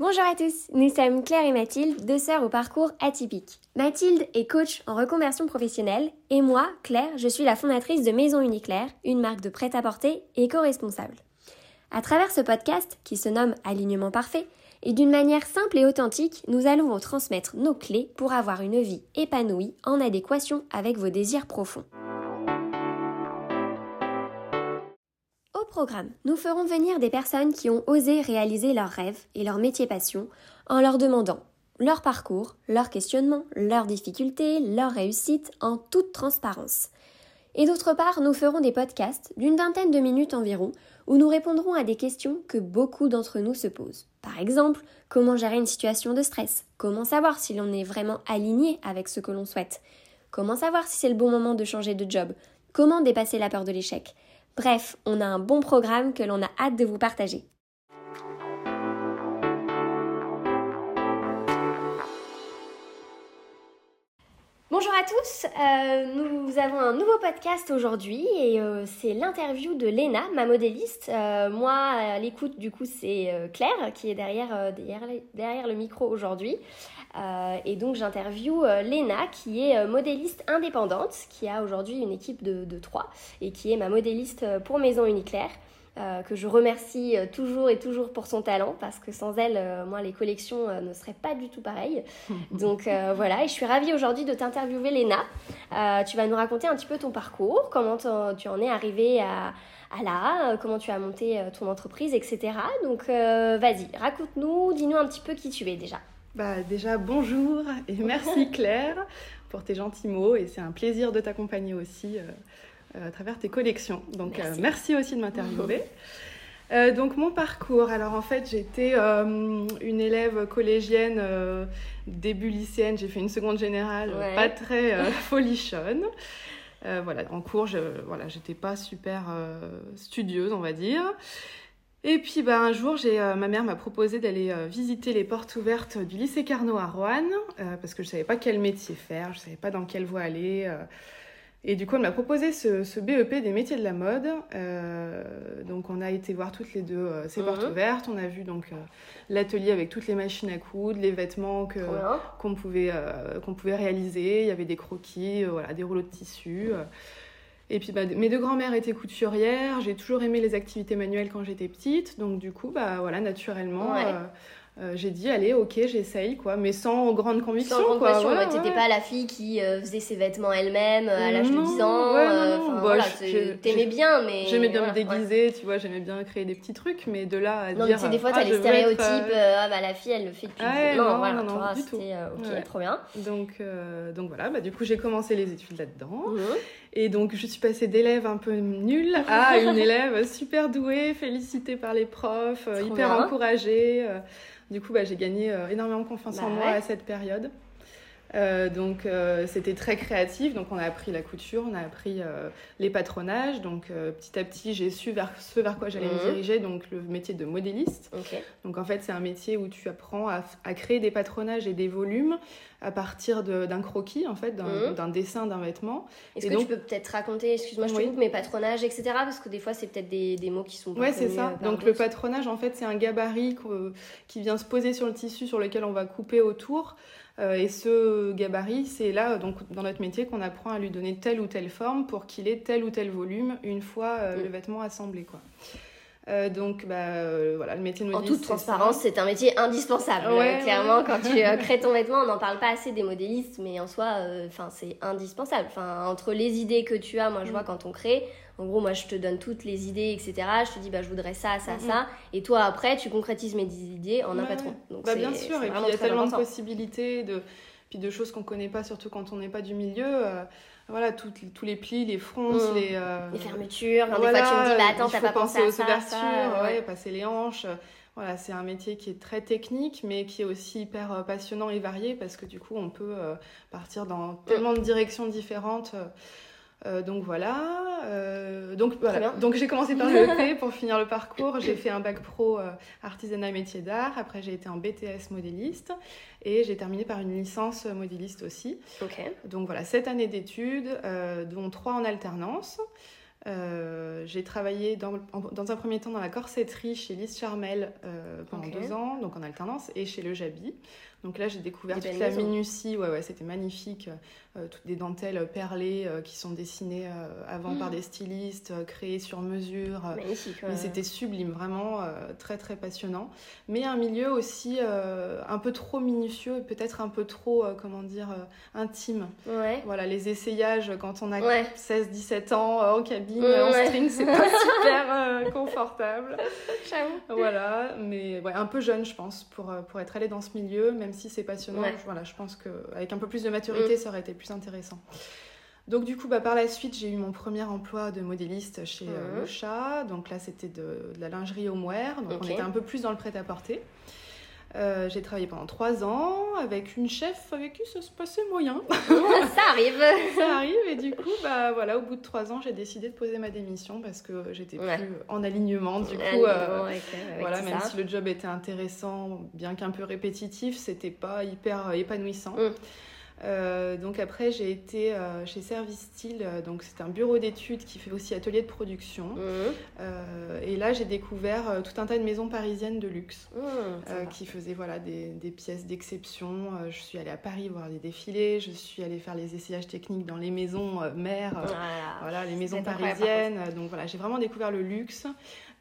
Bonjour à tous, nous sommes Claire et Mathilde, deux sœurs au parcours atypique. Mathilde est coach en reconversion professionnelle et moi, Claire, je suis la fondatrice de Maison Uniclaire, une marque de prêt-à-porter éco-responsable. À travers ce podcast, qui se nomme Alignement parfait, et d'une manière simple et authentique, nous allons vous transmettre nos clés pour avoir une vie épanouie en adéquation avec vos désirs profonds. Programme, nous ferons venir des personnes qui ont osé réaliser leurs rêves et leur métier passion en leur demandant leur parcours, leurs questionnements, leurs difficultés, leurs réussites en toute transparence. Et d'autre part, nous ferons des podcasts d'une vingtaine de minutes environ où nous répondrons à des questions que beaucoup d'entre nous se posent. Par exemple, comment gérer une situation de stress? Comment savoir si l'on est vraiment aligné avec ce que l'on souhaite? Comment savoir si c'est le bon moment de changer de job? Comment dépasser la peur de l'échec? Bref, on a un bon programme que l'on a hâte de vous partager. Bonjour à tous, euh, nous avons un nouveau podcast aujourd'hui et euh, c'est l'interview de Léna, ma modéliste. Euh, moi, à l'écoute, du coup, c'est Claire qui est derrière, le micro aujourd'hui. Et donc, j'interview Léna qui est modéliste indépendante, qui a aujourd'hui une équipe de, de trois et qui est ma modéliste pour Maison Uniclair. Euh, que je remercie euh, toujours et toujours pour son talent, parce que sans elle, euh, moi, les collections ne seraient pas du tout pareilles. Donc voilà, et je suis ravie aujourd'hui de t'interviewer, Léna. tu vas nous raconter un petit peu ton parcours, comment tu en es arrivée à, à là, comment tu as monté ton entreprise, etc. Donc vas-y, raconte-nous, dis-nous un petit peu qui tu es déjà. Bah, déjà, bonjour et merci Claire pour tes gentils mots et c'est un plaisir de t'accompagner aussi euh, à travers tes collections. Donc euh, merci, aussi de m'interviewer. Euh, donc mon parcours, alors en fait j'étais une élève collégienne début lycéenne, j'ai fait une seconde générale, pas très folichonne. voilà, en cours, je, voilà, j'étais pas super studieuse, on va dire. Et puis bah, un jour, j'ai, ma mère m'a proposé d'aller visiter les portes ouvertes du lycée Carnot à Rouen, parce que je savais pas quel métier faire, je savais pas dans quelle voie aller. Et du coup, elle m'a proposé ce, BEP des métiers de la mode. Euh, donc, on a été voir toutes les deux euh, ces portes mhm. ouvertes. On a vu donc euh, l'atelier avec toutes les machines à coudre, les vêtements que, qu'on, pouvait, qu'on pouvait réaliser. Il y avait des croquis, voilà, des rouleaux de tissu. Et puis, bah, mes deux grands-mères étaient couturières. J'ai toujours aimé les activités manuelles quand j'étais petite. Donc, du coup, bah, voilà, naturellement, euh, j'ai dit allez ok j'essaye quoi mais sans grande conviction sans grande quoi. voilà, t'étais pas la fille qui euh, faisait ses vêtements elle-même euh, à l'âge de 10 ans ouais, bah, t'aimais bien mais j'aimais bien me déguiser tu vois j'aimais bien créer des petits trucs mais de là à non, dire mais des fois t'as ah, les stéréotypes ah bah la fille elle le fait depuis ah, non, non, voilà, non, toi, du tout ok trop bien. Donc donc voilà bah du coup j'ai commencé les études là-dedans. Mhm. Et donc, je suis passée d'élève un peu nulle à une élève super douée, félicitée par les profs, hyper encouragée. Du coup, bah, j'ai gagné euh, énormément confiance en bah moi à cette période. Euh, donc euh, c'était très créatif, donc on a appris la couture, on a appris les patronages, donc petit à petit j'ai su vers ce vers quoi j'allais me mhm. diriger, donc le métier de modéliste. Donc en fait c'est un métier où tu apprends à, à, créer des patronages et des volumes à partir d'un croquis, en fait, d'un mhm. dessin d'un vêtement. Est-ce que tu peux peut-être raconter, excuse-moi, je te coupe, mes patronages, etc. Parce que des fois, c'est peut-être des, des, mots qui sont pas Ouais, c'est ça. Euh, Donc, le patronage, en fait, c'est un gabarit qui vient se poser sur le tissu sur lequel on va couper autour. Euh, et ce gabarit, c'est là, donc, dans notre métier, qu'on apprend à lui donner telle ou telle forme pour qu'il ait tel ou tel volume une fois euh, le vêtement assemblé, quoi. Euh, donc, bah, euh, voilà, le métier de modéliste. En toute transparence, c'est un métier indispensable. Euh, clairement, quand tu crées ton vêtement, on n'en parle pas assez des modélistes, mais en soi, enfin, c'est indispensable. Enfin, entre les idées que tu as, moi, je vois mm. quand on crée. En gros, moi, je te donne toutes les idées, etc. Je te dis, bah, je voudrais ça, ça, mm, ça. Mm. Et toi, après, tu concrétises mes idées en un patron. Donc, bah, bien sûr. Et puis, il y a tellement de possibilités, de, puis de choses qu'on connaît pas, surtout quand on n'est pas du milieu voilà, tous les plis, les fronces, mm. les, euh, les fermetures. des fois, tu me dis, bah attends, t'as pas pensé aux ça, ouvertures, ouais. passer les hanches. Voilà, c'est un métier qui est très technique, mais qui est aussi hyper euh, passionnant et varié parce que du coup, on peut euh, partir dans tellement de directions différentes. Euh, donc voilà. Euh, donc voilà. Donc j'ai commencé par le pour finir le parcours. J'ai fait un bac pro euh, artisanat et métier d'art. Après j'ai été en BTS modéliste et j'ai terminé par une licence modéliste aussi. Donc voilà, sept années d'études, dont trois en alternance. J'ai travaillé dans, dans, un premier temps dans la corsetterie chez Lise Charmel pendant deux ans, donc en alternance, et chez Le Jabi. Donc là, j'ai découvert toute la minutie. Ouais, ouais, c'était magnifique. Euh, toutes des dentelles perlées euh, qui sont dessinées euh, avant par mm. des stylistes, créées sur mesure. Magnifique. C'était sublime, vraiment très très passionnant. Mais un milieu aussi un peu trop minutieux et peut-être un peu trop, comment dire, intime. Ouais. Voilà, les essayages quand on a 16-17 ans en cabine, en string, c'est pas super confortable. Voilà, mais ouais, un peu jeune, je pense, pour, pour être allée dans ce milieu, même si c'est passionnant. Je, voilà, je pense qu'avec un peu plus de maturité, mm. ça aurait été plus intéressant. Donc du coup, bah, par la suite, j'ai eu mon premier emploi de modéliste chez euh, Le Chat. Donc là, c'était de, la lingerie homeware. Donc on était un peu plus dans le prêt-à-porter. Euh, j'ai travaillé pendant trois ans avec une chef avec qui ça se passait moyen. ça arrive. ça arrive et du coup, bah voilà, au bout de trois ans, j'ai décidé de poser ma démission parce que j'étais plus en alignement. Du coup, euh, voilà, même si le job était intéressant, bien qu'un peu répétitif, c'était pas hyper épanouissant. Mm. Euh, donc après, j'ai été euh, chez Service Style, euh, donc c'est un bureau d'études qui fait aussi atelier de production. Mmh. et là, j'ai découvert tout un tas de maisons parisiennes de luxe mmh, qui faisaient voilà des, des pièces d'exception. je suis allée à Paris voir des défilés, je suis allée faire les essayages techniques dans les maisons mères, voilà les maisons parisiennes. Donc voilà, j'ai vraiment découvert le luxe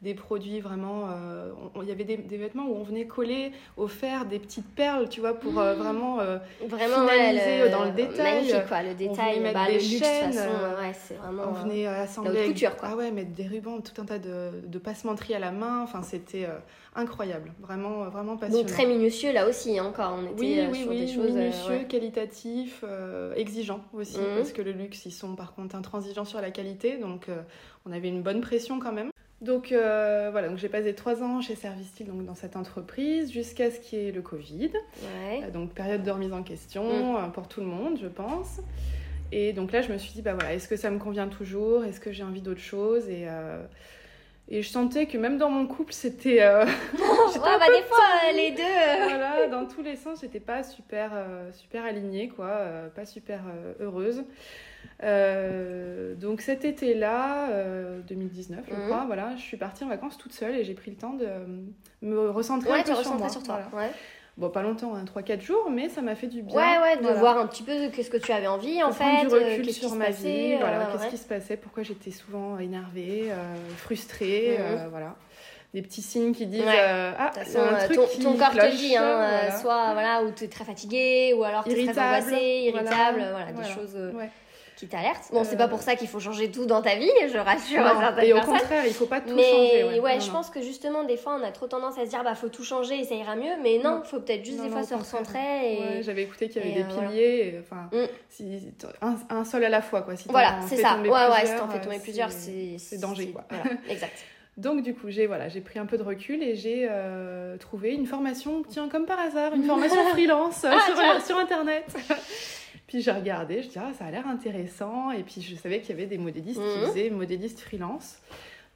des produits vraiment. Euh, il y avait des, vêtements où on venait coller au fer des petites perles, tu vois, pour euh, vraiment, euh, vraiment finaliser dans le détail. Magnifique, quoi, le détail, on bah, des le luxe, chaînes, façon, ouais, c'est vraiment. On venait assembler. couture, quoi. Ah ouais, mettre des rubans, tout un tas de, de passementeries à la main. Enfin, c'était incroyable, vraiment, vraiment passionnant. Donc très minutieux là aussi, hein, encore. On était oui, oui, sur oui, des choses. Minutieux, qualitatif, exigeant aussi, mmh. parce que le luxe, ils sont par contre intransigeants sur la qualité, donc on avait une bonne pression quand même. Donc euh, voilà, donc j'ai passé trois ans chez Service donc dans cette entreprise, jusqu'à ce qu'il y ait le Covid. Euh, donc période de remise en question mm. euh, pour tout le monde, je pense. Et donc là, je me suis dit, bah voilà, est-ce que ça me convient toujours? Est-ce que j'ai envie d'autre chose? Et, et je sentais que même dans mon couple, c'était. bah des fois, les deux. voilà, dans tous les sens, j'étais pas super, super alignée, quoi, pas super heureuse. Euh, donc cet été-là, 2019, euh, je mhm. crois, voilà, je suis partie en vacances toute seule et j'ai pris le temps de me recentrer un peu sur moi. Sur toi. Ouais. Bon, pas longtemps, hein, 3-4 jours, mais ça m'a fait du bien. Ouais, ouais, de voir un petit peu qu'est-ce que tu avais envie, en fait. du recul euh, sur ma vie, voilà, qu'est-ce qui se passait, pourquoi j'étais souvent énervée, frustrée, mhm. voilà des petits signes qui disent ah c'est un truc ton, qui ton corps te dit hein, soit voilà ou tu es très fatigué ou alors tu es très angoissé irritable voilà, des choses qui t'alerte. Bon, c'est pas pour ça qu'il faut changer tout dans ta vie, je rassure non, certaines et au contraire, il faut pas tout mais, changer. Ouais, je pense que justement, des fois, on a trop tendance à se dire, bah, faut tout changer et ça ira mieux. Mais non, il faut peut-être juste des fois se recentrer. Et... j'avais écouté qu'il y avait des euh, piliers. Enfin, mm. si, un, un, seul à la fois, quoi. Si voilà, c'est ça. Ouais, ouais, si t'en fais tomber plusieurs, c'est danger, quoi. Voilà, exact. Donc du coup, j'ai voilà, j'ai pris un peu de recul et j'ai euh, trouvé une formation, tiens comme par hasard, une formation freelance ah, sur, sur, internet. Puis j'ai regardé, je dis ah ça a l'air intéressant et puis je savais qu'il y avait des modélistes qui mhm. faisaient modélistes freelance.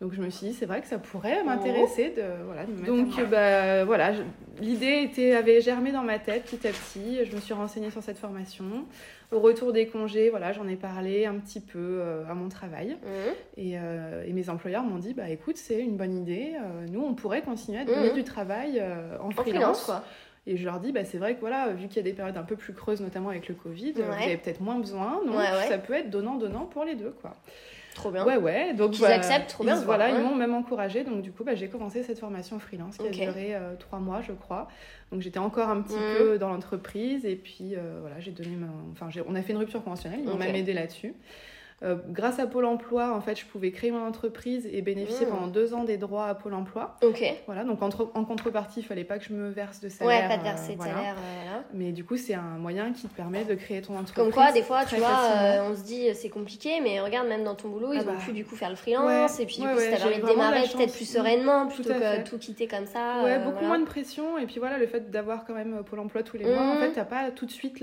Donc je me suis dit c'est vrai que ça pourrait oh. m'intéresser de voilà de Donc bah voilà, l'idée était avait germé dans ma tête petit à petit, je me suis renseignée sur cette formation. Au retour des congés, voilà, j'en ai parlé un petit peu euh, à mon travail mhm. et, euh, et, mes employeurs m'ont dit bah écoute, c'est une bonne idée, euh, nous on pourrait continuer à donner mhm. du travail en, freelance. quoi. Et je leur dis, bah, c'est vrai que voilà, vu qu'il y a des périodes un peu plus creuses, notamment avec le Covid, vous avez peut-être moins besoin, donc ça peut être donnant-donnant pour les deux, quoi. Trop bien. Ouais, ouais. Donc, ils acceptent, trop bien. voilà, ils m'ont même encouragé. Donc, du coup, bah, j'ai commencé cette formation freelance qui a duré euh, trois mois, je crois. Donc, j'étais encore un petit mmh. peu dans l'entreprise. Et puis, euh, voilà, j'ai donné ma... Enfin, on a fait une rupture conventionnelle. Ils m'ont même aidé là-dessus. Euh, grâce à Pôle emploi, en fait, je pouvais créer mon entreprise et bénéficier mmh. pendant deux ans des droits à Pôle emploi. Ok. Voilà, donc en contrepartie, il fallait pas que je me verse de salaire. Ouais, pas de verser de salaire. Euh, voilà. Mais du coup, c'est un moyen qui te permet de créer ton entreprise. Comme quoi, des fois, tu vois, euh, on se dit c'est compliqué, mais regarde, même dans ton boulot, ils ah ont bah. pu du coup faire le freelance et puis du coup, ça permet de démarrer peut-être plus sereinement plutôt que tout quitter comme ça. Ouais, beaucoup moins de pression. Et puis voilà, le fait d'avoir quand même Pôle emploi tous les mois, en mmh. fait, t'as pas tout de suite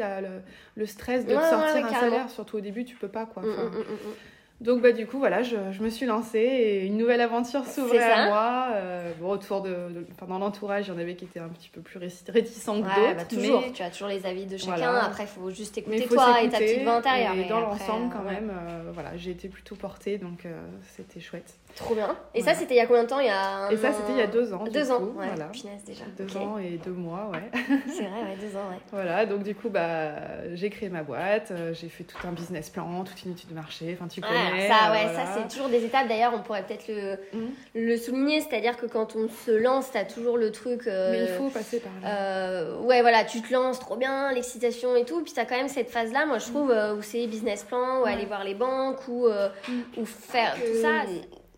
le, stress de sortir un salaire, surtout au début, tu peux pas quoi. Mmh, mmh, Donc bah du coup voilà, je, je, me suis lancée et une nouvelle aventure s'ouvrait à moi. Euh, bon, autour de, de dans l'entourage, il y en avait qui étaient un petit peu plus réticents que d'autres. Bah, toujours, tu as toujours les avis de chacun. Après, il faut juste écouter toi et ta petite voix intérieure. Et, dans l'ensemble, quand même, euh, voilà, j'ai été plutôt portée, donc euh, c'était chouette. Trop bien. Et ça, c'était il y a combien de temps? Il y a Et ça, c'était il y a deux ans. Deux ans, coup, ouais. Voilà. déjà. Deux ans et deux mois, ouais. C'est vrai, ouais, deux ans, ouais. Voilà, donc du coup, bah, j'ai créé ma boîte, j'ai fait tout un business plan, toute une étude de marché, enfin tu connais. Ça, ouais, ça c'est toujours des étapes. D'ailleurs, on pourrait peut-être le, mm. le souligner, c'est-à-dire que quand on se lance, t'as toujours le truc. Euh, Mais il faut passer par là. Euh, ouais, voilà, tu te lances trop bien, l'excitation et tout. Puis t'as quand même cette phase-là, moi je trouve, mm. euh, où c'est business plan, ou aller voir les banques, ou, mm. ou faire tout ça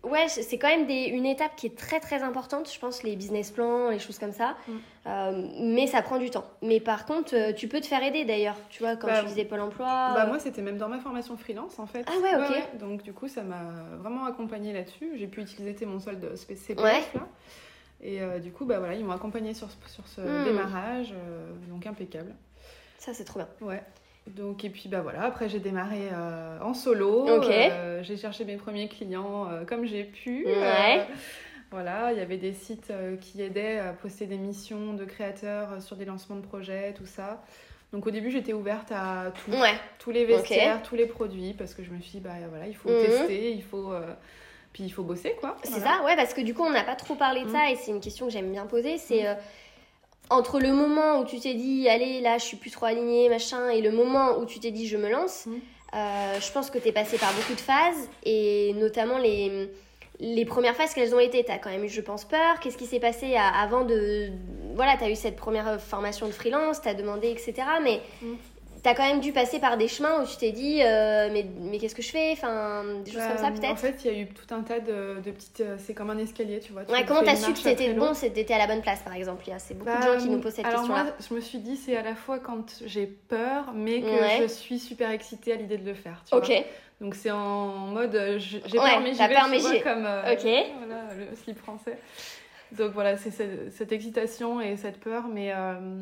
ouais, c'est quand même des, une étape qui est très très importante, je pense, les business plans, les choses comme ça. Mm. Euh, mais ça prend du temps. Mais par contre, euh, tu peux te faire aider d'ailleurs. Tu vois, quand bah, tu disais Pôle emploi. Bah, moi, c'était même dans ma formation freelance en fait. Ah ouais, ok. Donc, du coup, ça m'a vraiment accompagné là-dessus. J'ai pu utiliser mon solde CPF là. Et euh, du coup, bah voilà, ils m'ont accompagné sur, sur ce hmm. démarrage. donc, impeccable. Ça, c'est trop bien. Ouais. Donc, et puis bah voilà, après j'ai démarré euh, en solo. Euh, j'ai cherché mes premiers clients euh, comme j'ai pu. voilà, il y avait des sites qui aidaient à poster des missions de créateurs sur des lancements de projets, tout ça. Donc au début j'étais ouverte à tout, tous les vestiaires, tous les produits, parce que je me suis dit, bah voilà, il faut mhm. tester, il faut... Puis il faut bosser quoi. C'est ça, ouais, parce que du coup on n'a pas trop parlé de mhm. ça et c'est une question que j'aime bien poser. C'est mhm entre le moment où tu t'es dit, allez, là, je suis plus trop alignée, machin, et le moment où tu t'es dit, je me lance, mm. euh, je pense que tu es passé par beaucoup de phases, et notamment les, les premières phases qu'elles ont été? Tu as quand même eu, je pense, peur. Qu'est-ce qui s'est passé avant de. Voilà, tu as eu cette première formation de freelance, tu as demandé, etc. Mais mm t'as quand même dû passer par des chemins où tu t'es dit euh, mais, mais qu'est-ce que je fais enfin des choses comme ça bah, peut-être en fait il y a eu tout un tas de, de petites euh, c'est comme un escalier tu vois. Ouais, comment t'as su que c'était bon c'était à la bonne place par exemple? C'est beaucoup de gens qui nous posent cette question là alors moi je me suis dit c'est à la fois quand j'ai peur mais que je suis super excitée à l'idée de le faire tu ok. donc c'est en mode euh, j'ai peur mais j'y vais comme voilà, le slip français. Donc voilà, c'est cette, excitation et cette peur. Mais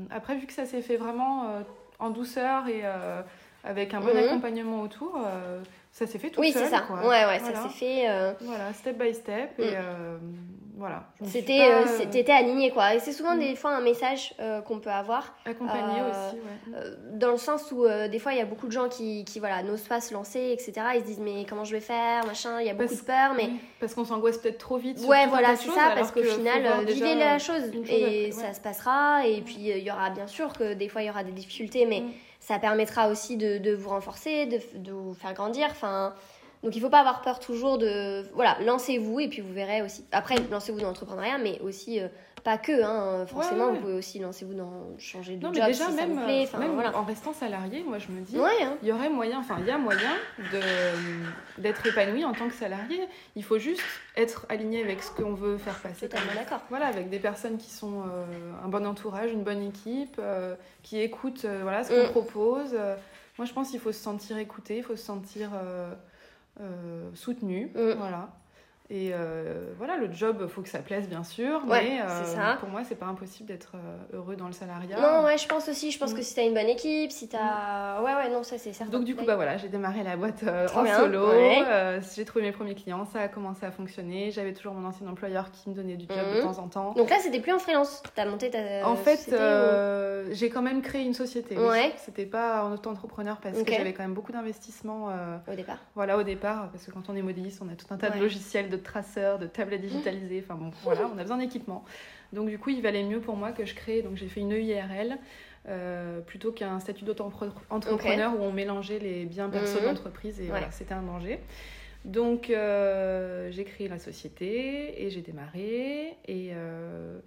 après, vu que ça s'est fait vraiment en douceur et euh, avec un bon mhm. accompagnement autour, euh, ça s'est fait tout oui, seul. Oui, c'est ça. Quoi. Ouais, ouais, ça s'est fait. Euh, voilà, step by step. Et mm. Voilà. C'était, pas... aligné, quoi. Et c'est souvent mm. des fois un message qu'on peut avoir. Accompagné aussi, ouais. dans le sens où des fois il y a beaucoup de gens qui, qui voilà, n'osent pas se lancer, etc. Ils se disent, mais comment je vais faire, machin, il y a beaucoup de peur. Mais... Parce qu'on s'angoisse peut-être trop vite. Ouais, voilà, c'est ça, parce qu'au final, vivez la chose et ça se passera. Et puis il y aura bien sûr que des fois il y aura des difficultés, mais. Mm ça permettra aussi de, de vous renforcer, de, de, vous faire grandir. Enfin, donc il faut pas avoir peur toujours de... Voilà, lancez-vous et puis vous verrez aussi. Après, lancez-vous dans l'entrepreneuriat, mais aussi euh, pas que, hein, forcément, vous pouvez aussi lancer-vous dans changer de non, job déjà, si même, ça vous plaît. Enfin, même voilà. en restant salarié, moi je me dis, hein. il y aurait moyen, enfin il y a moyen d'être épanoui en tant que salarié. Il faut juste être aligné avec ce qu'on veut faire passer. Totalement d'accord. Voilà, avec des personnes qui sont euh, un bon entourage, une bonne équipe, euh, qui écoutent euh, voilà, ce qu'on mm. propose. moi je pense qu'il faut se sentir écouté, il faut se sentir soutenu. Mm. Voilà. Et euh, voilà, le job, faut que ça plaise, bien sûr. mais euh, pour moi, c'est pas impossible d'être euh, heureux dans le salariat. Non, ouais, je pense aussi. Je pense mm. que si t'as une bonne équipe, si t'as. Mm. Ouais, ouais, non, ça, c'est certain. Donc, du coup, bah voilà, j'ai démarré la boîte en solo. j'ai trouvé mes premiers clients, ça a commencé à fonctionner. J'avais toujours mon ancien employeur qui me donnait du job de mm. temps en temps. Donc là, c'était plus en freelance. T'as monté ta. En fait, j'ai quand même créé une société. Ouais. C'était pas en auto-entrepreneur parce que j'avais quand même beaucoup d'investissements. au départ. Voilà, au départ. Parce que quand on est modéliste, on a tout un tas de logiciels de traceurs, de tables à digitaliser. Enfin bon, voilà, on a besoin d'équipement. Donc du coup, il valait mieux pour moi que je crée. Donc j'ai fait une EIRL. Euh, plutôt qu'un statut d'auto-entrepreneur où on mélangeait les biens perso mmh. d'entreprise et voilà, c'était un danger. Donc euh, j'ai créé la société et j'ai démarré et euh,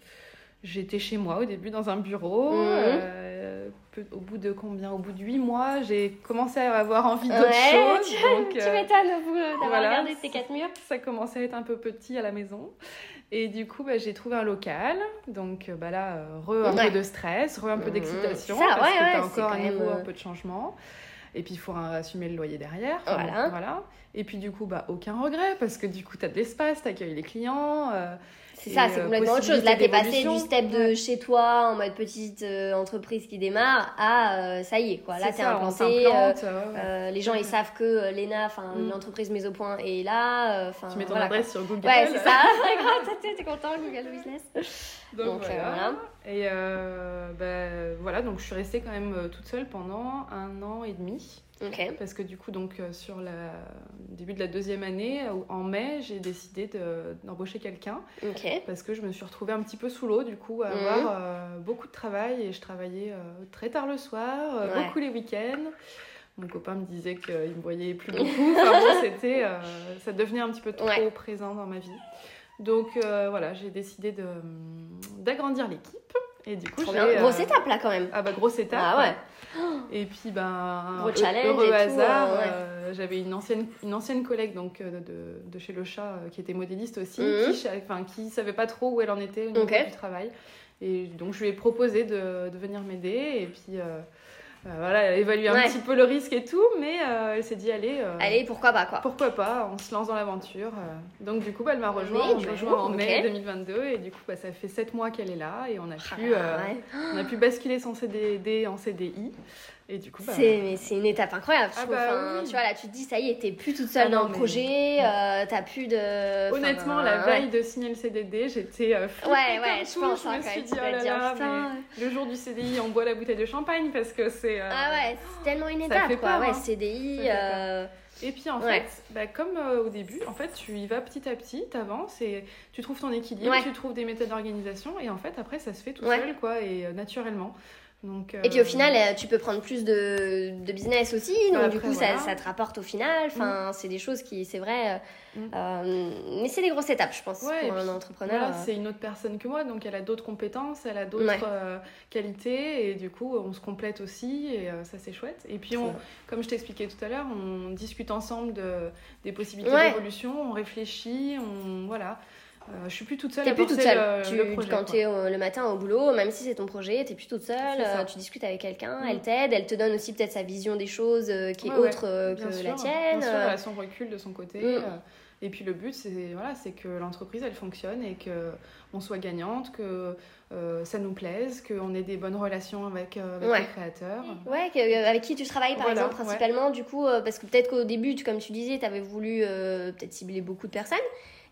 j'étais chez moi au début dans un bureau. Mmh. au bout de combien Au bout de huit mois, j'ai commencé à avoir envie d'autre chose. Tu, donc, tu m'étonnes d'avoir regardé ces quatre murs. Ça commençait à être un peu petit à la maison. Et du coup, bah, j'ai trouvé un local. Donc bah, là, euh, re un peu de stress, re un peu mmh. d'excitation. parce que t'as encore un nouveau, un euh, peu de changement. Et puis, il faut assumer le loyer derrière. voilà. Et puis, du coup, bah, aucun regret parce que du coup, tu as de l'espace, tu accueilles les clients. Euh, C'est ça, c'est euh, complètement autre chose. Là, t'es passé du step de Ouais. chez toi en mode petite euh, entreprise qui démarre à euh, ça y est, quoi. Là, C'est t'es implanté. euh, ouais, euh, les gens, ils savent que Lena, enfin, Mm. l'entreprise Mise au Point est là. euh, Enfin, Tu mets ton voilà, adresse sur Google. Ouais, c'est ça. Grave, t'es- content, Google Business. Donc, Donc, euh, voilà. Et euh, bah, voilà, donc je suis restée quand même toute seule pendant un an et demi. Parce que du coup, donc, euh, sur le début de la deuxième année, euh, en mai, j'ai décidé de- d'embaucher quelqu'un. Parce que je me suis retrouvée un petit peu sous l'eau, du coup, à Mhm. avoir euh, beaucoup de travail. Et je travaillais euh, très tard le soir, euh, Ouais. beaucoup les week-ends. Mon copain me disait qu'il me voyait plus beaucoup. Enfin bon, c'était, ça devenait un petit peu trop Ouais. présent dans ma vie. Donc voilà, j'ai décidé de, d'agrandir l'équipe. Et du coup. Grosse étape là quand même. Ah bah grosse étape. Ah ouais. Et puis ben Gros heureux hasard, euh, ouais. euh, j'avais une ancienne une ancienne collègue donc euh, de, de chez Le Chat euh, qui était modéliste aussi, Mhm. qui, enfin qui savait pas trop où elle en était au niveau Ok. du travail. Et donc je lui ai proposé de, de venir m'aider et puis euh, voilà, elle a évalué un Ouais. petit peu le risque et tout, mais euh, elle s'est dit allez, euh, Allez, pourquoi pas quoi. pourquoi pas, on se lance dans l'aventure. euh. Donc du coup, bah, elle m'a rejoint, on rejoint en ok. mai 2022 et du coup, bah, ça fait sept mois qu'elle est là et on a Ah, pu, euh, ouais. on a pu basculer son CDD en CDI et du coup, bah, C'est une étape incroyable. Ah bah Enfin, oui. Tu vois là, tu te dis ça y est, t'es plus toute seule Ah dans non, le projet, euh, t'as plus de. enfin, Honnêtement, la ouais. veille de signer le CDD, j'étais euh, Ouais, ouais, je tout. pense je hein, me quand suis dit, oh là là, mais le jour du CDI, on boit la bouteille de champagne parce que c'est... euh, Ah ouais, c'est tellement une ça étape fait quoi. peur, ouais, hein. CDI. Euh, Et puis en Ouais. fait, bah, comme euh, au début, en fait, tu y vas petit à petit, t'avances et tu trouves ton équilibre, Ouais. tu trouves des méthodes d'organisation et en fait, après, ça se fait tout Ouais. seul, quoi, et euh, naturellement. Donc, Et puis au euh, final, euh, tu peux prendre plus de, de business aussi, donc Bah, du après, coup, ça, voilà. ça te rapporte au final. Enfin, c'est des choses qui, c'est vrai, euh, Mm. euh, mais c'est des grosses étapes, je pense, Ouais, pour un entrepreneur. Voilà, c'est une autre personne que moi, donc elle a d'autres compétences, elle a d'autres Ouais. euh, qualités, et du coup, on se complète aussi, et ça, c'est chouette. Et puis, on, comme je t'expliquais tout à l'heure, on discute ensemble de, des possibilités Ouais. d'évolution, on réfléchit, on. Voilà. Euh, je suis plus toute seule T'es plus toute seule. le, Tu- le projet. quand quoi. tu es le matin au boulot, même si c'est ton projet, t'es plus toute seule. Euh, tu discutes avec quelqu'un, Mm. elle t'aide, elle te donne aussi peut-être sa vision des choses euh, qui est Ouais, autre euh, que sûr, la tienne. Bien sûr, euh. elle a son recul de son côté. Mm. euh, Et puis le but, c'est voilà, c'est que l'entreprise, elle fonctionne et que on soit gagnante, que euh, ça nous plaise, qu'on ait des bonnes relations avec, euh, avec Ouais. les créateurs. Ouais, que- euh, avec qui tu travailles par Voilà, exemple ouais. principalement du coup euh, parce que peut-être qu'au début tu- comme tu disais tu avais voulu euh, peut-être cibler beaucoup de personnes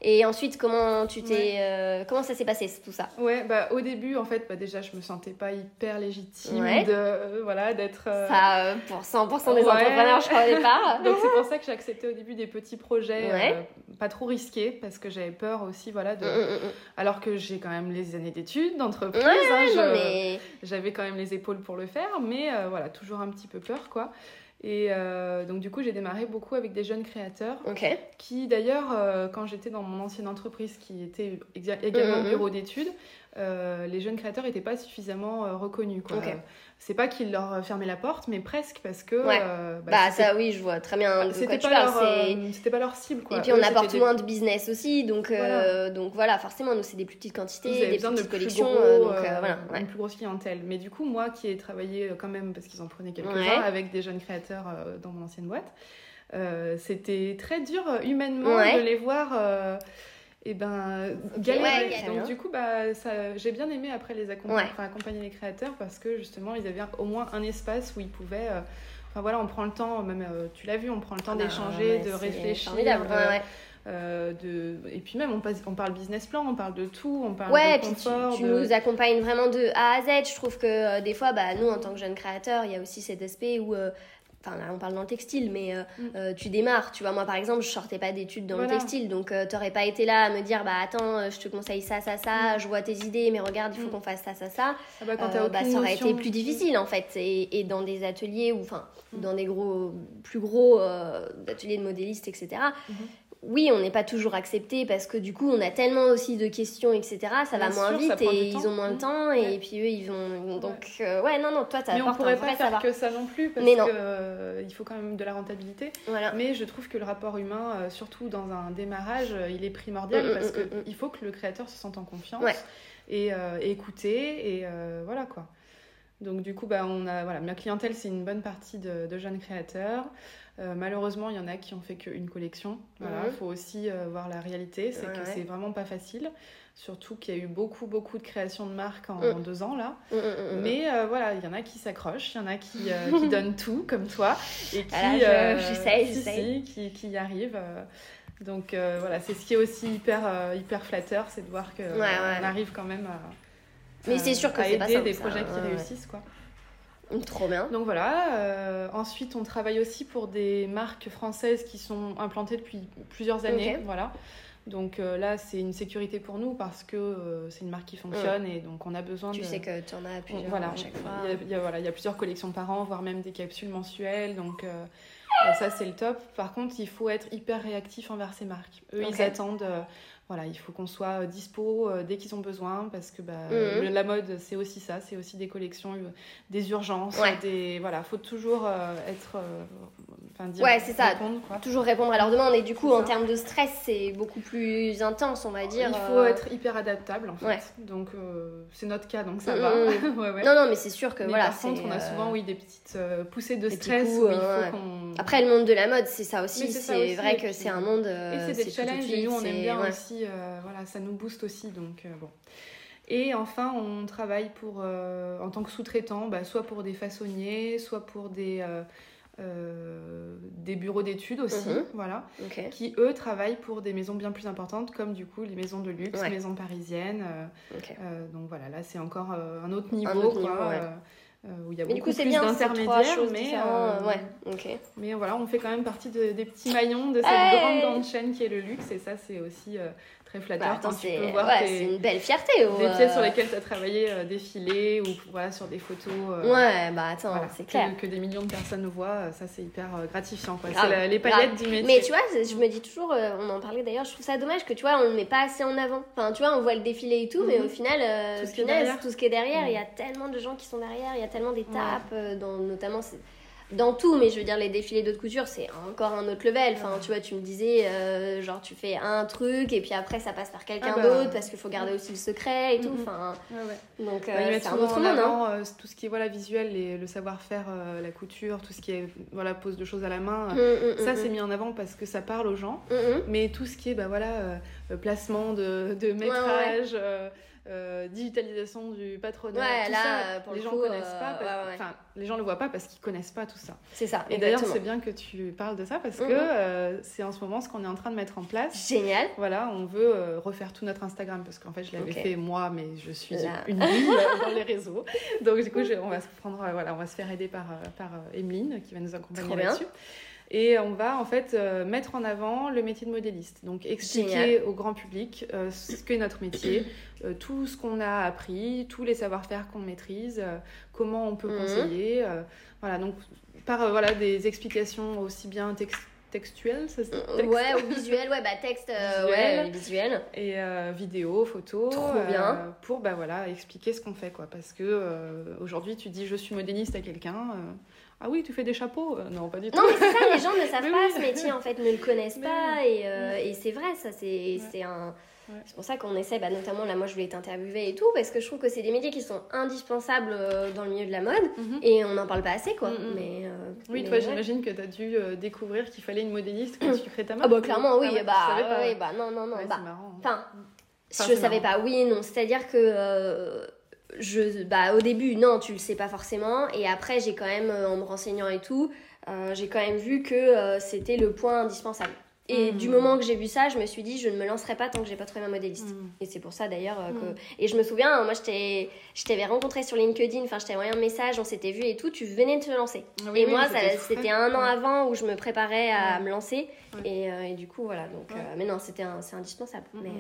et ensuite comment tu t'es euh, comment ça s'est passé tout ça? Ouais, bah au début, en fait, bah, déjà, je me sentais pas hyper légitime Ouais. de euh, voilà d'être. euh, ça pour 100% des Ouais. entrepreneurs je crois départ Donc c'est pour ça que j'ai accepté au début des petits projets pas trop risqués parce que j'avais peur aussi voilà de Mm, mm, mm. alors que j'ai quand même les années d'études d'entreprise hein, mais j'avais quand même les épaules pour le faire mais voilà toujours un petit peu peur quoi et euh, donc du coup j'ai démarré beaucoup avec des jeunes créateurs qui d'ailleurs euh, quand j'étais dans mon ancienne entreprise qui était également Mhm. bureau d'études euh, les jeunes créateurs n'étaient pas suffisamment reconnus quoi. C'est pas qu'ils leur fermaient la porte mais presque parce que Ouais. euh, bah, bah ça oui je vois très bien de c'était pas, leur, euh, c'était pas leur cible quoi. et puis on apporte des- moins de business aussi donc euh, Voilà. donc voilà forcément nous c'est des plus petites quantités des besoin de petites plus collections gros, euh, donc voilà ouais. une plus grosse clientèle. Mais du coup, moi qui ai travaillé quand même, parce qu'ils en prenaient quelques-uns, Ouais. avec des jeunes créateurs dans mon ancienne boîte, c'était très dur humainement de les voir. Et ben galérer. Ouais, donc du coup bah ça j'ai bien aimé après les accompa- Ouais. enfin, accompagner les créateurs parce que justement ils avaient au moins un espace où ils pouvaient euh, enfin voilà on prend le temps même euh, tu l'as vu on prend le temps Ah bah, d'échanger ouais, de réfléchir euh, de... Et puis même, on, passe- on parle business plan, on parle de tout, on parle Ouais, de puis tu, confort. tu de- nous accompagnes vraiment de A à Z. Je trouve que euh, des fois, bah, nous, en tant que jeunes créateurs, il y a aussi cet aspect où. euh, Enfin, là, on parle dans le textile, mais euh, Mm. euh, tu démarres. Tu vois, moi, par exemple, je sortais pas d'études dans Voilà. le textile, donc euh, t'aurais pas été là à me dire, bah attends, je te conseille ça, ça, ça, je vois tes idées, mais regarde, il faut Mm. qu'on fasse ça, ça, ça. Ah bah, quand bah, ça aurait notion- été plus difficile en fait. Et, et dans des ateliers ou enfin Mm. dans des gros, plus gros ateliers de modélistes, etc. Oui, on n'est pas toujours accepté parce que du coup, on a tellement aussi de questions, etc. Ça va moins sûr, vite et ils ont moins de Mhm. temps et Ouais. puis eux, ils vont. Donc, euh, ouais, non, non, toi, tu Mais on un pourrait pas faire savoir. que ça non plus parce que euh, faut quand même de la rentabilité. Voilà. Mais je trouve que le rapport humain, euh, surtout dans un démarrage, il est primordial Mm, mm, parce mm, que mm, mm. il faut que le créateur se sente en confiance Ouais. et, euh, et voilà quoi. Donc du coup, bah, on a, voilà, ma clientèle, c'est une bonne partie de, de jeunes créateurs. Euh, malheureusement, il y en a qui ont fait qu'une collection. Il Mhm. faut aussi euh, voir la réalité, c'est Ouais, que ouais. c'est vraiment pas facile. Surtout qu'il y a eu beaucoup, beaucoup de créations de marques en, en deux ans là. Mais euh, voilà, il y en a qui s'accrochent, il y en a qui, qui donnent tout, comme toi, et qui, Voilà, je- si, si, qui, qui y arrivent. donc voilà, c'est ce qui est aussi hyper, hyper flatteur, c'est de voir qu'on ouais. arrive quand même à, Mais c'est sûr que à pas aider simple, des ça, projets qui réussissent. Quoi. Trop bien. Donc voilà, euh, ensuite on travaille aussi pour des marques françaises qui sont implantées depuis plusieurs années. Voilà. Donc euh, là, c'est une sécurité pour nous parce que euh, c'est une marque qui fonctionne et donc on a besoin Tu de. sais que tu en as plusieurs voilà, à chaque fois. Il y, a, voilà, il y a plusieurs collections par an, voire même des capsules mensuelles. Donc euh, ça, c'est le top. Par contre, il faut être hyper réactif envers ces marques. Eux, ils attendent. Voilà, il faut qu'on soit euh, dispo euh, dès qu'ils ont besoin parce que bah, Mhm. la mode, c'est aussi ça. C'est aussi des collections, euh, des urgences. Ouais. Des, voilà, faut toujours être. Enfin, dire. Ouais, c'est ça. répondre, quoi. Toujours répondre à leurs demandes et du coup en termes de stress c'est beaucoup plus intense on va dire. Il faut être hyper adaptable en fait. Ouais. Donc euh, c'est notre cas, donc ça Mhm. va. ouais, ouais. Non non mais c'est sûr que Mais voilà. par contre, on a souvent oui, des petites poussées de stress coups, où il faut ouais. qu'on. Après le monde de la mode c'est ça aussi. C'est aussi, vrai que c'est un monde. Et c'est des challenges, nous on aime bien ouais. Aussi, euh, voilà, ça nous booste aussi, donc euh, bon. Et enfin, on travaille pour, euh, en tant que sous-traitant, bah, soit pour des façonniers, soit pour des, euh, euh, des bureaux d'études aussi, Mhm. voilà, qui eux travaillent pour des maisons bien plus importantes, comme du coup les maisons de luxe, Ouais. maisons parisiennes. donc voilà, là c'est encore un autre niveau, autre quoi, niveau, ouais. Euh, où il y a Mais beaucoup coup plus d'intermédiaires, mais, euh, Ouais mais voilà, on fait quand même partie de- des petits maillons de cette Hey grande, grande chaîne qui est le luxe. Et ça, c'est aussi euh, très flatteur Bah, c'est ouais, une belle fierté. des oh, pièces sur lesquelles tu as travaillé euh, défiler ou voilà, sur des photos. euh, Ouais bah attends voilà, c'est que- clair. Que, des millions de personnes voient, euh, ça c'est hyper euh, gratifiant. C'est les paillettes du métier. Mais tu vois, je me dis toujours, on en parlait d'ailleurs, je trouve ça dommage que tu vois, on le met pas assez en avant. Enfin, tu vois, on voit le défilé et tout, mais Mhm. au final, Tout ce qui est derrière. tout ce qui est derrière, Mhm. il y a tellement de gens qui sont derrière, il y a tellement d'étapes, dans, notamment dans tout, mais je veux dire, les défilés de couture, c'est encore un autre level. Enfin, tu vois, tu me disais, euh, genre, tu fais un truc et puis après, ça passe par quelqu'un Ah bah. d'autre parce qu'il faut garder aussi le secret et tout. Mhm. Enfin, Ouais, ouais. donc, Bah, euh, c'est un autre monde, hein. euh, tout ce qui est voilà, visuel, et le savoir-faire, euh, la couture, tout ce qui est voilà, pose de choses à la main. Mm, mm, Ça, mm, c'est mis en avant parce que ça parle aux gens. Mais tout ce qui est bah, voilà, placement de, de métrage, euh, digitalisation du patronat, Ouais, tout là, ça, euh, pour les le gens coup, connaissent euh, pas. parce- ouais, ouais. Enfin, les gens le voient pas parce qu'ils connaissent pas tout ça. C'est ça. Et d'ailleurs, c'est bien que tu parles de ça parce Mhm. que euh, c'est en ce moment ce qu'on est en train de mettre en place. Génial. Voilà, on veut euh, refaire tout notre Instagram parce qu'en fait, je l'avais fait moi, mais je suis Là. une euh, dans les réseaux. Donc du coup, je- on va se prendre, voilà, on va se faire aider par par Emeline qui va nous accompagner là-dessus. Et on va en fait euh, mettre en avant le métier de modéliste. Donc expliquer au grand public euh, ce qu'est notre métier, euh, tout ce qu'on a appris, tous les savoir-faire qu'on maîtrise, comment on peut Mhm. conseiller. voilà, donc par voilà, des explications aussi bien tex- textuelles, ça dit, texte, Ouais, ou visuel, ouais, bah texte, euh, Visuel. ouais, visuel. et euh, vidéo, photo, Trop bien. pour bah, voilà, expliquer ce qu'on fait. Quoi. Parce que aujourd'hui, tu dis je suis modéliste à quelqu'un. Ah oui, tu fais des chapeaux? Euh, Non, pas du tout. Non, mais c'est ça, les gens ne savent Mais pas oui. ce métier, en fait, ne le connaissent Mais pas, et, euh, et c'est vrai, ça, c'est Ouais. c'est un... Ouais. C'est pour ça qu'on essaie, bah, notamment là, moi je voulais t'interviewer et tout, parce que je trouve que c'est des métiers qui sont indispensables euh, dans le milieu de la mode, Mhm. et on n'en parle pas assez, quoi. Mm, mm. Mais, euh, Oui, mais toi, ouais. j'imagine que tu as dû découvrir qu'il fallait une modéliste quand tu crées ta marque. Ah bah clairement, oui, Ah bah, pas. ouais, bah non, non, non, bah, c'est marrant. hein. Enfin, je c'est savais marrant. pas, oui non. C'est-à-dire que euh, je, bah, au début, non, tu le sais pas forcément. Et après, j'ai quand même, euh, en me renseignant et tout, euh, j'ai quand même vu que euh, c'était le point indispensable. Et Mhm. du moment que j'ai vu ça, je me suis dit, je ne me lancerai pas tant que j'ai pas trouvé ma modéliste. Mm. Et c'est pour ça d'ailleurs euh, que. Mhm. Et je me souviens, moi, je t'avais rencontré sur LinkedIn, enfin, je t'avais envoyé un message, on s'était vu et tout, tu venais de te lancer. Ah oui, et oui, moi, c'était un an avant où je me préparais à Ouais. me lancer. Ouais. Et, euh, et du coup, voilà. Donc, euh, mais non, c'était c'est indispensable. Mais,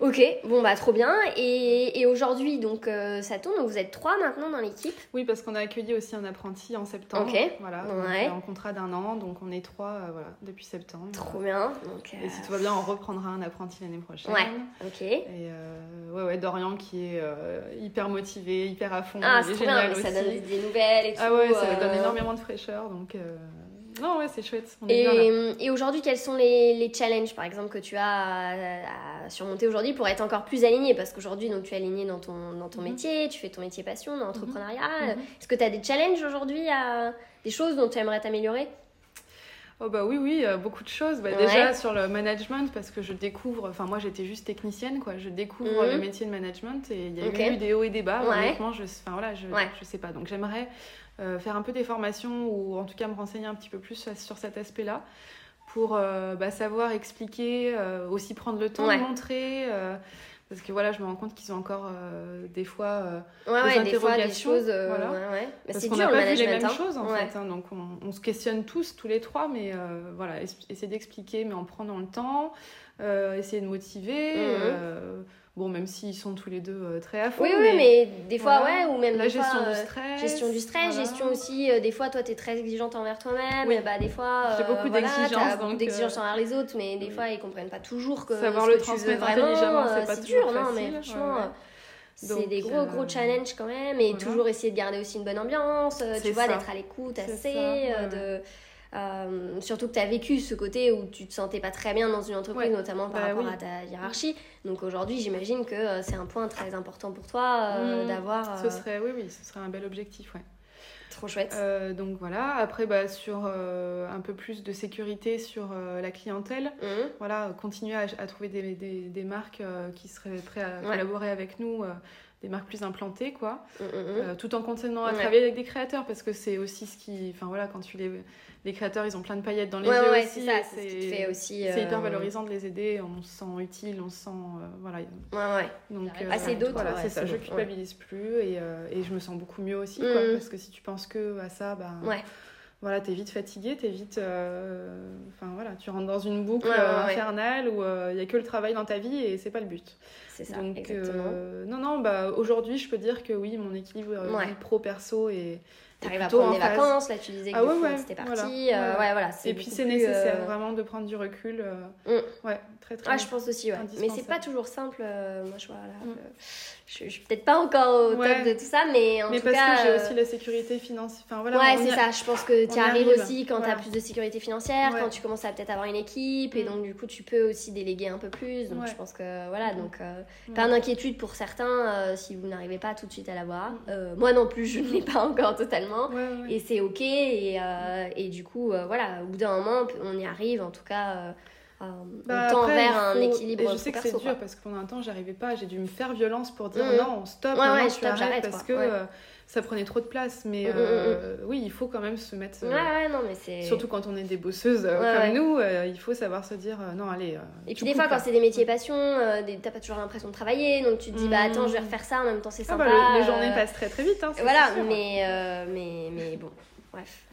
Ok, bon bah trop bien. Et, et aujourd'hui, donc euh, ça tourne, donc vous êtes trois maintenant dans l'équipe. Oui, parce qu'on a accueilli aussi un apprenti en septembre. Ok. Voilà, Ouais. donc, euh, en contrat d'un an, donc on est trois euh, voilà, depuis septembre. Trop bien. Donc, Et si tout va bien, on reprendra un apprenti l'année prochaine. Ouais, ok. Et euh, ouais, ouais, Dorian qui est euh, hyper motivé, hyper à fond. Ah, c'est bien, génial mais ça donne des nouvelles et tout. Ah ouais, ça euh, donne énormément de fraîcheur. Donc, euh, non, ouais, c'est chouette. et, et aujourd'hui, quels sont les, les, challenges, par exemple, que tu as à, surmonter aujourd'hui pour être encore plus aligné Parce qu'aujourd'hui, donc tu es aligné dans ton, dans ton mhm. métier, tu fais ton métier passion, dans l'entrepreneuriat. Mhm. Est-ce que tu as des challenges aujourd'hui, des choses dont tu aimerais t'améliorer? Oh bah oui, oui, beaucoup de choses. Bah, déjà sur le management, parce que je découvre, enfin moi j'étais juste technicienne, quoi. Je découvre le métier de management et il y a eu des hauts et des bas. Honnêtement, je, enfin, voilà, je, je sais pas. Donc j'aimerais euh, faire un peu des formations ou en tout cas me renseigner un petit peu plus sur cet aspect-là pour euh, bah, savoir expliquer, euh, aussi prendre le temps de montrer. Parce que voilà, je me rends compte qu'ils ont encore des fois des interrogations. Des choses, voilà. parce qu'on n'a pas vu les mêmes hein. choses en fait. Hein. donc on, on, se questionne tous, tous les trois, mais voilà, essayer d'expliquer, mais en prenant le temps, essayer de motiver. Mhm. Bon, même s'ils sont tous les deux euh, très à fond. Oui, oui, mais des fois, ouais, ou même la gestion du euh, stress. gestion du stress, gestion aussi, euh, des fois, toi, tu es très exigeante envers toi-même. Oui. Bah, des fois. J'ai beaucoup d'exigences. beaucoup d'exigences envers les autres, mais des fois, ils comprennent pas toujours que. Savoir le transmettre intelligemment, c'est pas toujours dur, non, mais franchement. C'est des gros, gros challenges quand même, et toujours essayer de garder aussi une bonne ambiance, tu vois, d'être à l'écoute assez, de euh, surtout que tu as vécu ce côté où tu te sentais pas très bien dans une entreprise, notamment par bah rapport à ta hiérarchie. Donc aujourd'hui, j'imagine que euh, c'est un point très important pour toi euh, mmh. d'avoir. Ce serait, oui, oui, ce serait un bel objectif, ouais. Trop chouette. donc voilà, après bah, sur un peu plus de sécurité sur la clientèle, mmh. voilà, continuer à, trouver des, des, des marques qui seraient prêtes à collaborer avec nous des marques plus implantées, quoi. Mmh, tout en continuant à travailler avec des créateurs, parce que c'est aussi ce qui... Enfin voilà, quand tu les les créateurs, ils ont plein de paillettes dans les yeux ouais, aussi. C'est ça, c'est aussi. C'est hyper euh, valorisant de les aider, on se sent utile, on se sent. Euh, voilà. Ouais, ouais. Donc, euh, assez d'autres. Voilà, c'est ça, je culpabilise plus et, et, je me sens beaucoup mieux aussi, quoi, parce que si tu penses que à ça, bah. Ouais. Voilà, t'es vite fatigué, t'es vite. Enfin voilà, tu rentres dans une boucle infernale où il n'y a que le travail dans ta vie et c'est pas le but. C'est ça. Donc, exactement. non, non, bah aujourd'hui, je peux dire que oui, mon équilibre pro-perso est T'arrives à prendre des vacances, là tu disais que ah c'était parti. Euh, ouais, voilà, et puis c'est nécessaire euh, vraiment de prendre du recul. Euh, mm. Ouais, très très. Ah, je pense aussi, ouais. Mais c'est pas toujours simple. moi, je vois là. Mm. Je, je, suis peut-être pas encore au top de tout ça, mais en mais tout cas. Mais parce que j'ai aussi la sécurité financière. Enfin, voilà, ouais, c'est ça. Je pense que tu arrives aussi quand tu as plus de sécurité financière, quand tu commences à peut-être avoir une équipe, et mm. donc du coup tu peux aussi déléguer un peu plus. Donc je pense que voilà, donc pas d'inquiétude pour certains si vous n'arrivez pas tout de suite à l'avoir. moi non plus, je ne l'ai pas encore totalement. Et c'est ok. Et, euh, et, du coup, euh, voilà, au bout d'un moment, on y arrive. En tout cas, euh, bah, on tend vers un équilibre. Et je sais que c'est dur parce que pendant un temps, j'arrivais pas. J'ai dû me faire violence pour dire mmh. non, stop, ouais, tu arrêtes parce que ça prenait trop de place. Mais mm, mm, mm, oui, il faut quand même se mettre. ouais, non, mais c'est. Surtout quand on est des bosseuses comme nous, il faut savoir se dire non, allez. et puis des fois, quand c'est des métiers passion, t'as pas toujours l'impression de travailler, donc tu te dis bah attends, je vais refaire ça en même temps, c'est ah, bah, sympa. les journées passent très très vite. Hein, voilà, mais, mais, mais bon, bref.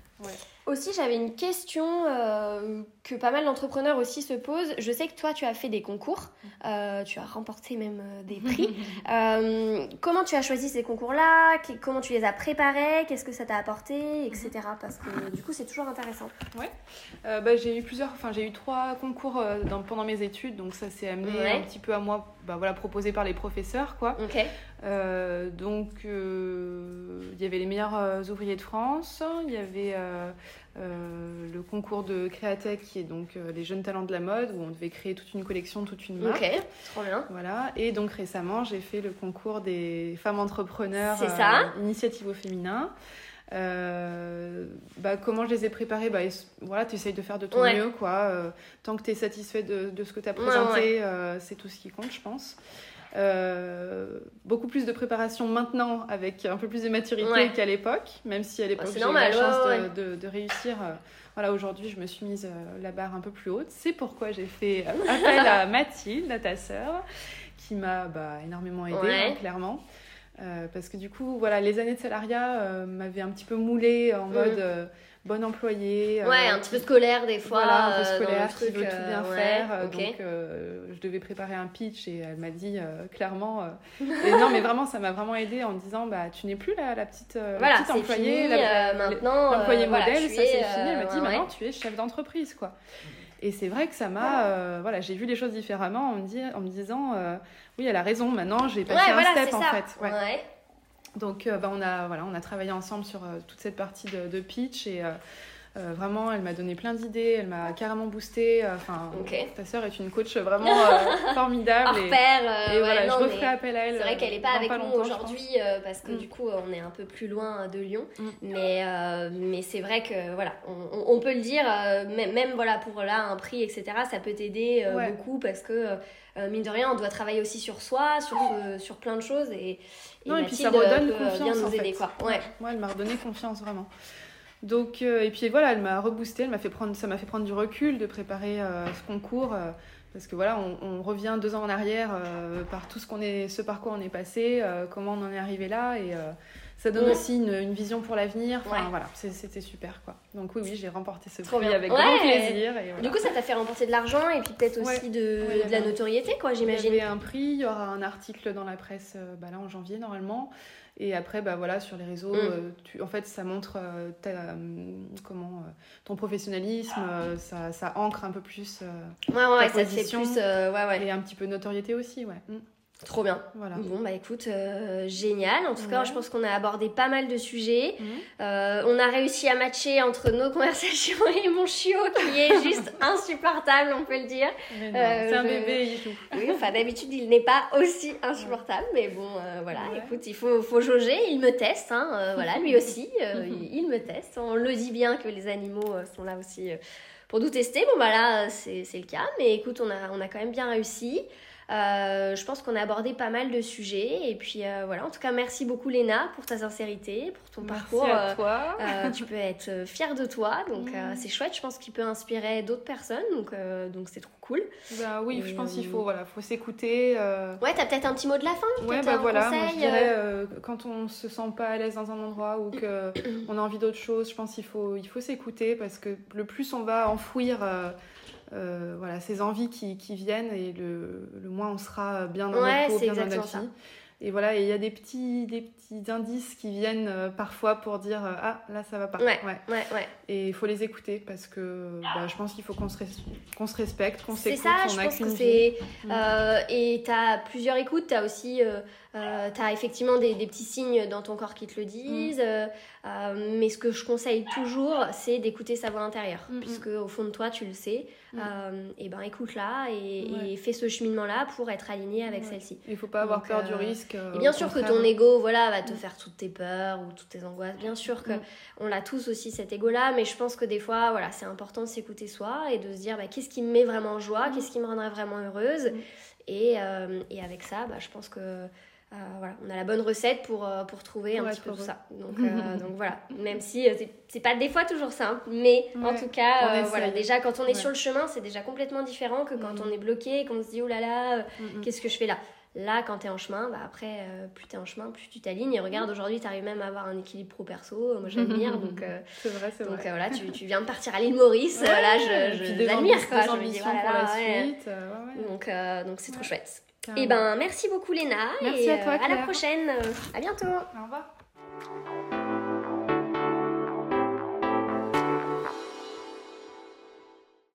Aussi, j'avais une question euh, que pas mal d'entrepreneurs aussi se posent. Je sais que toi, tu as fait des concours, euh, tu as remporté même euh, des prix. comment tu as choisi ces concours-là? Comment tu les as préparés? Qu'est-ce que ça t'a apporté? Etc. Parce que du coup, c'est toujours intéressant. Ouais. bah, j'ai eu plusieurs, enfin, j'ai eu trois concours dans, pendant mes études, donc ça s'est amené un petit peu à moi, bah, voilà, proposé par les professeurs, quoi. Euh, donc, euh, il y avait les meilleurs euh, ouvriers de France, il y avait le concours de Créatech, qui est donc les jeunes talents de la mode, où on devait créer toute une collection, toute une marque. Ok, trop bien. Voilà, et donc récemment, j'ai fait le concours des femmes entrepreneurs, ça. initiative au féminin. Bah, comment je les ai préparés bah, voilà, Tu essayes de faire de ton mieux. Quoi. tant que tu es satisfait de, de ce que tu as présenté, c'est tout ce qui compte, je pense. Euh, beaucoup plus de préparation maintenant avec un peu plus de maturité qu'à l'époque, même si à l'époque j'ai eu la chance de, de, réussir. Euh, voilà, aujourd'hui je me suis mise euh, la barre un peu plus haute. C'est pourquoi j'ai fait appel à Mathilde, à ta sœur, qui m'a bah, énormément aidée, hein, clairement. Parce que du coup, voilà, les années de salariat m'avaient un petit peu moulé en mm. mode bon employé. Ouais, un petit peu scolaire des fois. Voilà, un peu scolaire, qui veut tout bien faire. Donc, je devais préparer un pitch et elle m'a dit clairement. et non, mais vraiment, ça m'a vraiment aidé en disant bah, tu n'es plus la, la petite, voilà, petite employée. Fini, maintenant. L'employé modèle, ça c'est fini. Elle m'a dit maintenant, tu es chef d'entreprise. quoi. Et c'est vrai que ça m'a. voilà, j'ai vu les choses différemment en me, dit, en me disant oui, elle a raison, maintenant j'ai passé un step en fait. Ouais. Donc, bah, on, a, voilà, on a travaillé ensemble sur toute cette partie de, de pitch et Euh, vraiment, elle m'a donné plein d'idées, elle m'a carrément boosté. euh, Enfin, ta sœur est une coach vraiment euh, formidable. Et, pair, euh, et ouais, voilà, non, je referai appel à elle. C'est vrai qu'elle n'est pas avec nous aujourd'hui parce que Mm. du coup on est un peu plus loin de Lyon. Mm. Mais, mais c'est vrai que voilà, on, on- on peut le dire, même, même voilà, pour là un prix, etc., ça peut t'aider Ouais. beaucoup parce que mine de rien, on doit travailler aussi sur soi, sur, ce- sur plein de choses. Et, et Non, et puis ça redonne peut bien confiance, nous en aider. fait. Quoi. Ouais. Moi, elle m'a redonné confiance vraiment. Donc, euh, et puis voilà, elle m'a reboosté, elle m'a fait prendre, ça m'a fait prendre du recul de préparer euh, ce concours. euh, parce que voilà, on, on revient deux ans en arrière par tout ce qu'on est, ce parcours on est passé, comment on en est arrivé là, et ça donne aussi une, une vision pour l'avenir. Enfin Ouais. voilà, c'était super quoi. Donc oui, oui, j'ai remporté ce Trop prix bien. avec Ouais. grand plaisir. Et voilà. Du coup, ça t'a fait remporter de l'argent et puis peut-être aussi de, la notoriété, quoi, Il y j'imagine. avait un prix, il y aura un article dans la presse bah là en janvier normalement. Et après, bah voilà, sur les réseaux, Mm. euh, tu, en fait, ça montre euh, ta, euh, comment, ton professionnalisme, ça, ça ancre un peu plus Ouais, ouais, ouais, ta ça te fait position. plus. ouais, ouais. et un petit peu de notoriété aussi, ouais. Mm, Trop bien. voilà. Bon, bah écoute, euh, génial. En tout cas, je pense qu'on a abordé pas mal de sujets. Euh, on a réussi à matcher entre nos conversations et mon chiot qui est juste insupportable, on peut le dire. Euh, c'est un je- bébé. Oui, enfin d'habitude il n'est pas aussi insupportable, mais bon, voilà, Ouais. écoute, il faut, faut jauger, il me teste, hein, voilà, lui aussi, il, il me teste. On le dit bien que les animaux sont là aussi pour nous tester. Bon, bah là, c'est c'est le cas, mais écoute, on a, on a quand même bien réussi. Euh, je pense qu'on a abordé pas mal de sujets, et puis euh, voilà, en tout cas, merci beaucoup Léna pour ta sincérité, pour ton Merci parcours. à euh, toi. tu peux être fière de toi, donc Mhm. c'est chouette. Je pense qu'il peut inspirer d'autres personnes, donc donc c'est trop cool. Bah oui, et, je pense qu'il faut, voilà, faut s'écouter. Ouais, t'as peut-être un petit mot de la fin Ouais, bah voilà, moi, je conseil, dirais, quand on se sent pas à l'aise dans un endroit ou que on a envie d'autre chose, je pense qu'il faut, il faut s'écouter parce que le plus on va enfouir euh, euh, voilà, ces envies qui, qui viennent et le, le moins on sera bien dans Ouais, notre peau, bien dans notre vie. Et voilà, il y a des petits, des petits indices qui viennent euh, parfois pour dire euh, ah là ça va pas. Ouais. Ouais, ouais. Et il faut les écouter parce que bah, je pense qu'il faut qu'on se, res- qu'on se respecte, qu'on C'est s'écoute. ça, on je a pense que c'est. Mm. euh, et t'as plusieurs écoutes, t'as aussi. Euh, euh, t'as effectivement des, des petits signes dans ton corps qui te le disent. euh, mais ce que je conseille toujours, c'est d'écouter sa voix intérieure. Mm, mm. Puisque au fond de toi, tu le sais. Mm. Et ben écoute-la et, Ouais. et fais ce cheminement-là pour être aligné avec Ouais. celle-ci. Il faut pas avoir Donc, peur du risque. Et bien sûr que ton ego, voilà, va te Mm. faire toutes tes peurs ou toutes tes angoisses. Bien sûr Mm. on l'a tous aussi cet ego-là, mais je pense que des fois, voilà, c'est important de s'écouter soi et de se dire, bah, qu'est-ce qui me met vraiment en joie, Mm. qu'est-ce qui me rendrait vraiment heureuse. Mm. Et, euh, et avec ça, bah, je pense que euh, voilà, on a la bonne recette pour, euh, pour trouver un petit peu tout ça. Donc, euh, donc voilà, même si c'est- pas des fois toujours simple, mais en tout cas, voilà, déjà quand on est Ouais. sur le chemin, c'est déjà complètement différent que quand Mm. on est bloqué, qu'on se dit, oh là là, qu'est-ce que je fais là? Là, quand t'es en chemin, bah après, euh, plus t'es en chemin, plus tu t'alignes. Et regarde, aujourd'hui, t'arrives même à avoir un équilibre pro-perso. Moi, j'admire. donc, euh, C'est vrai, c'est donc vrai. euh, voilà, tu, tu viens de partir à l'île Maurice. Ouais, là, je, je l'admire. quoi. Je me dis, voilà, pour la suite. euh, ouais, Donc, donc c'est trop chouette. Et ben, merci beaucoup, Léna. Merci et à toi, euh, à la Claire. prochaine. À bientôt. Au revoir.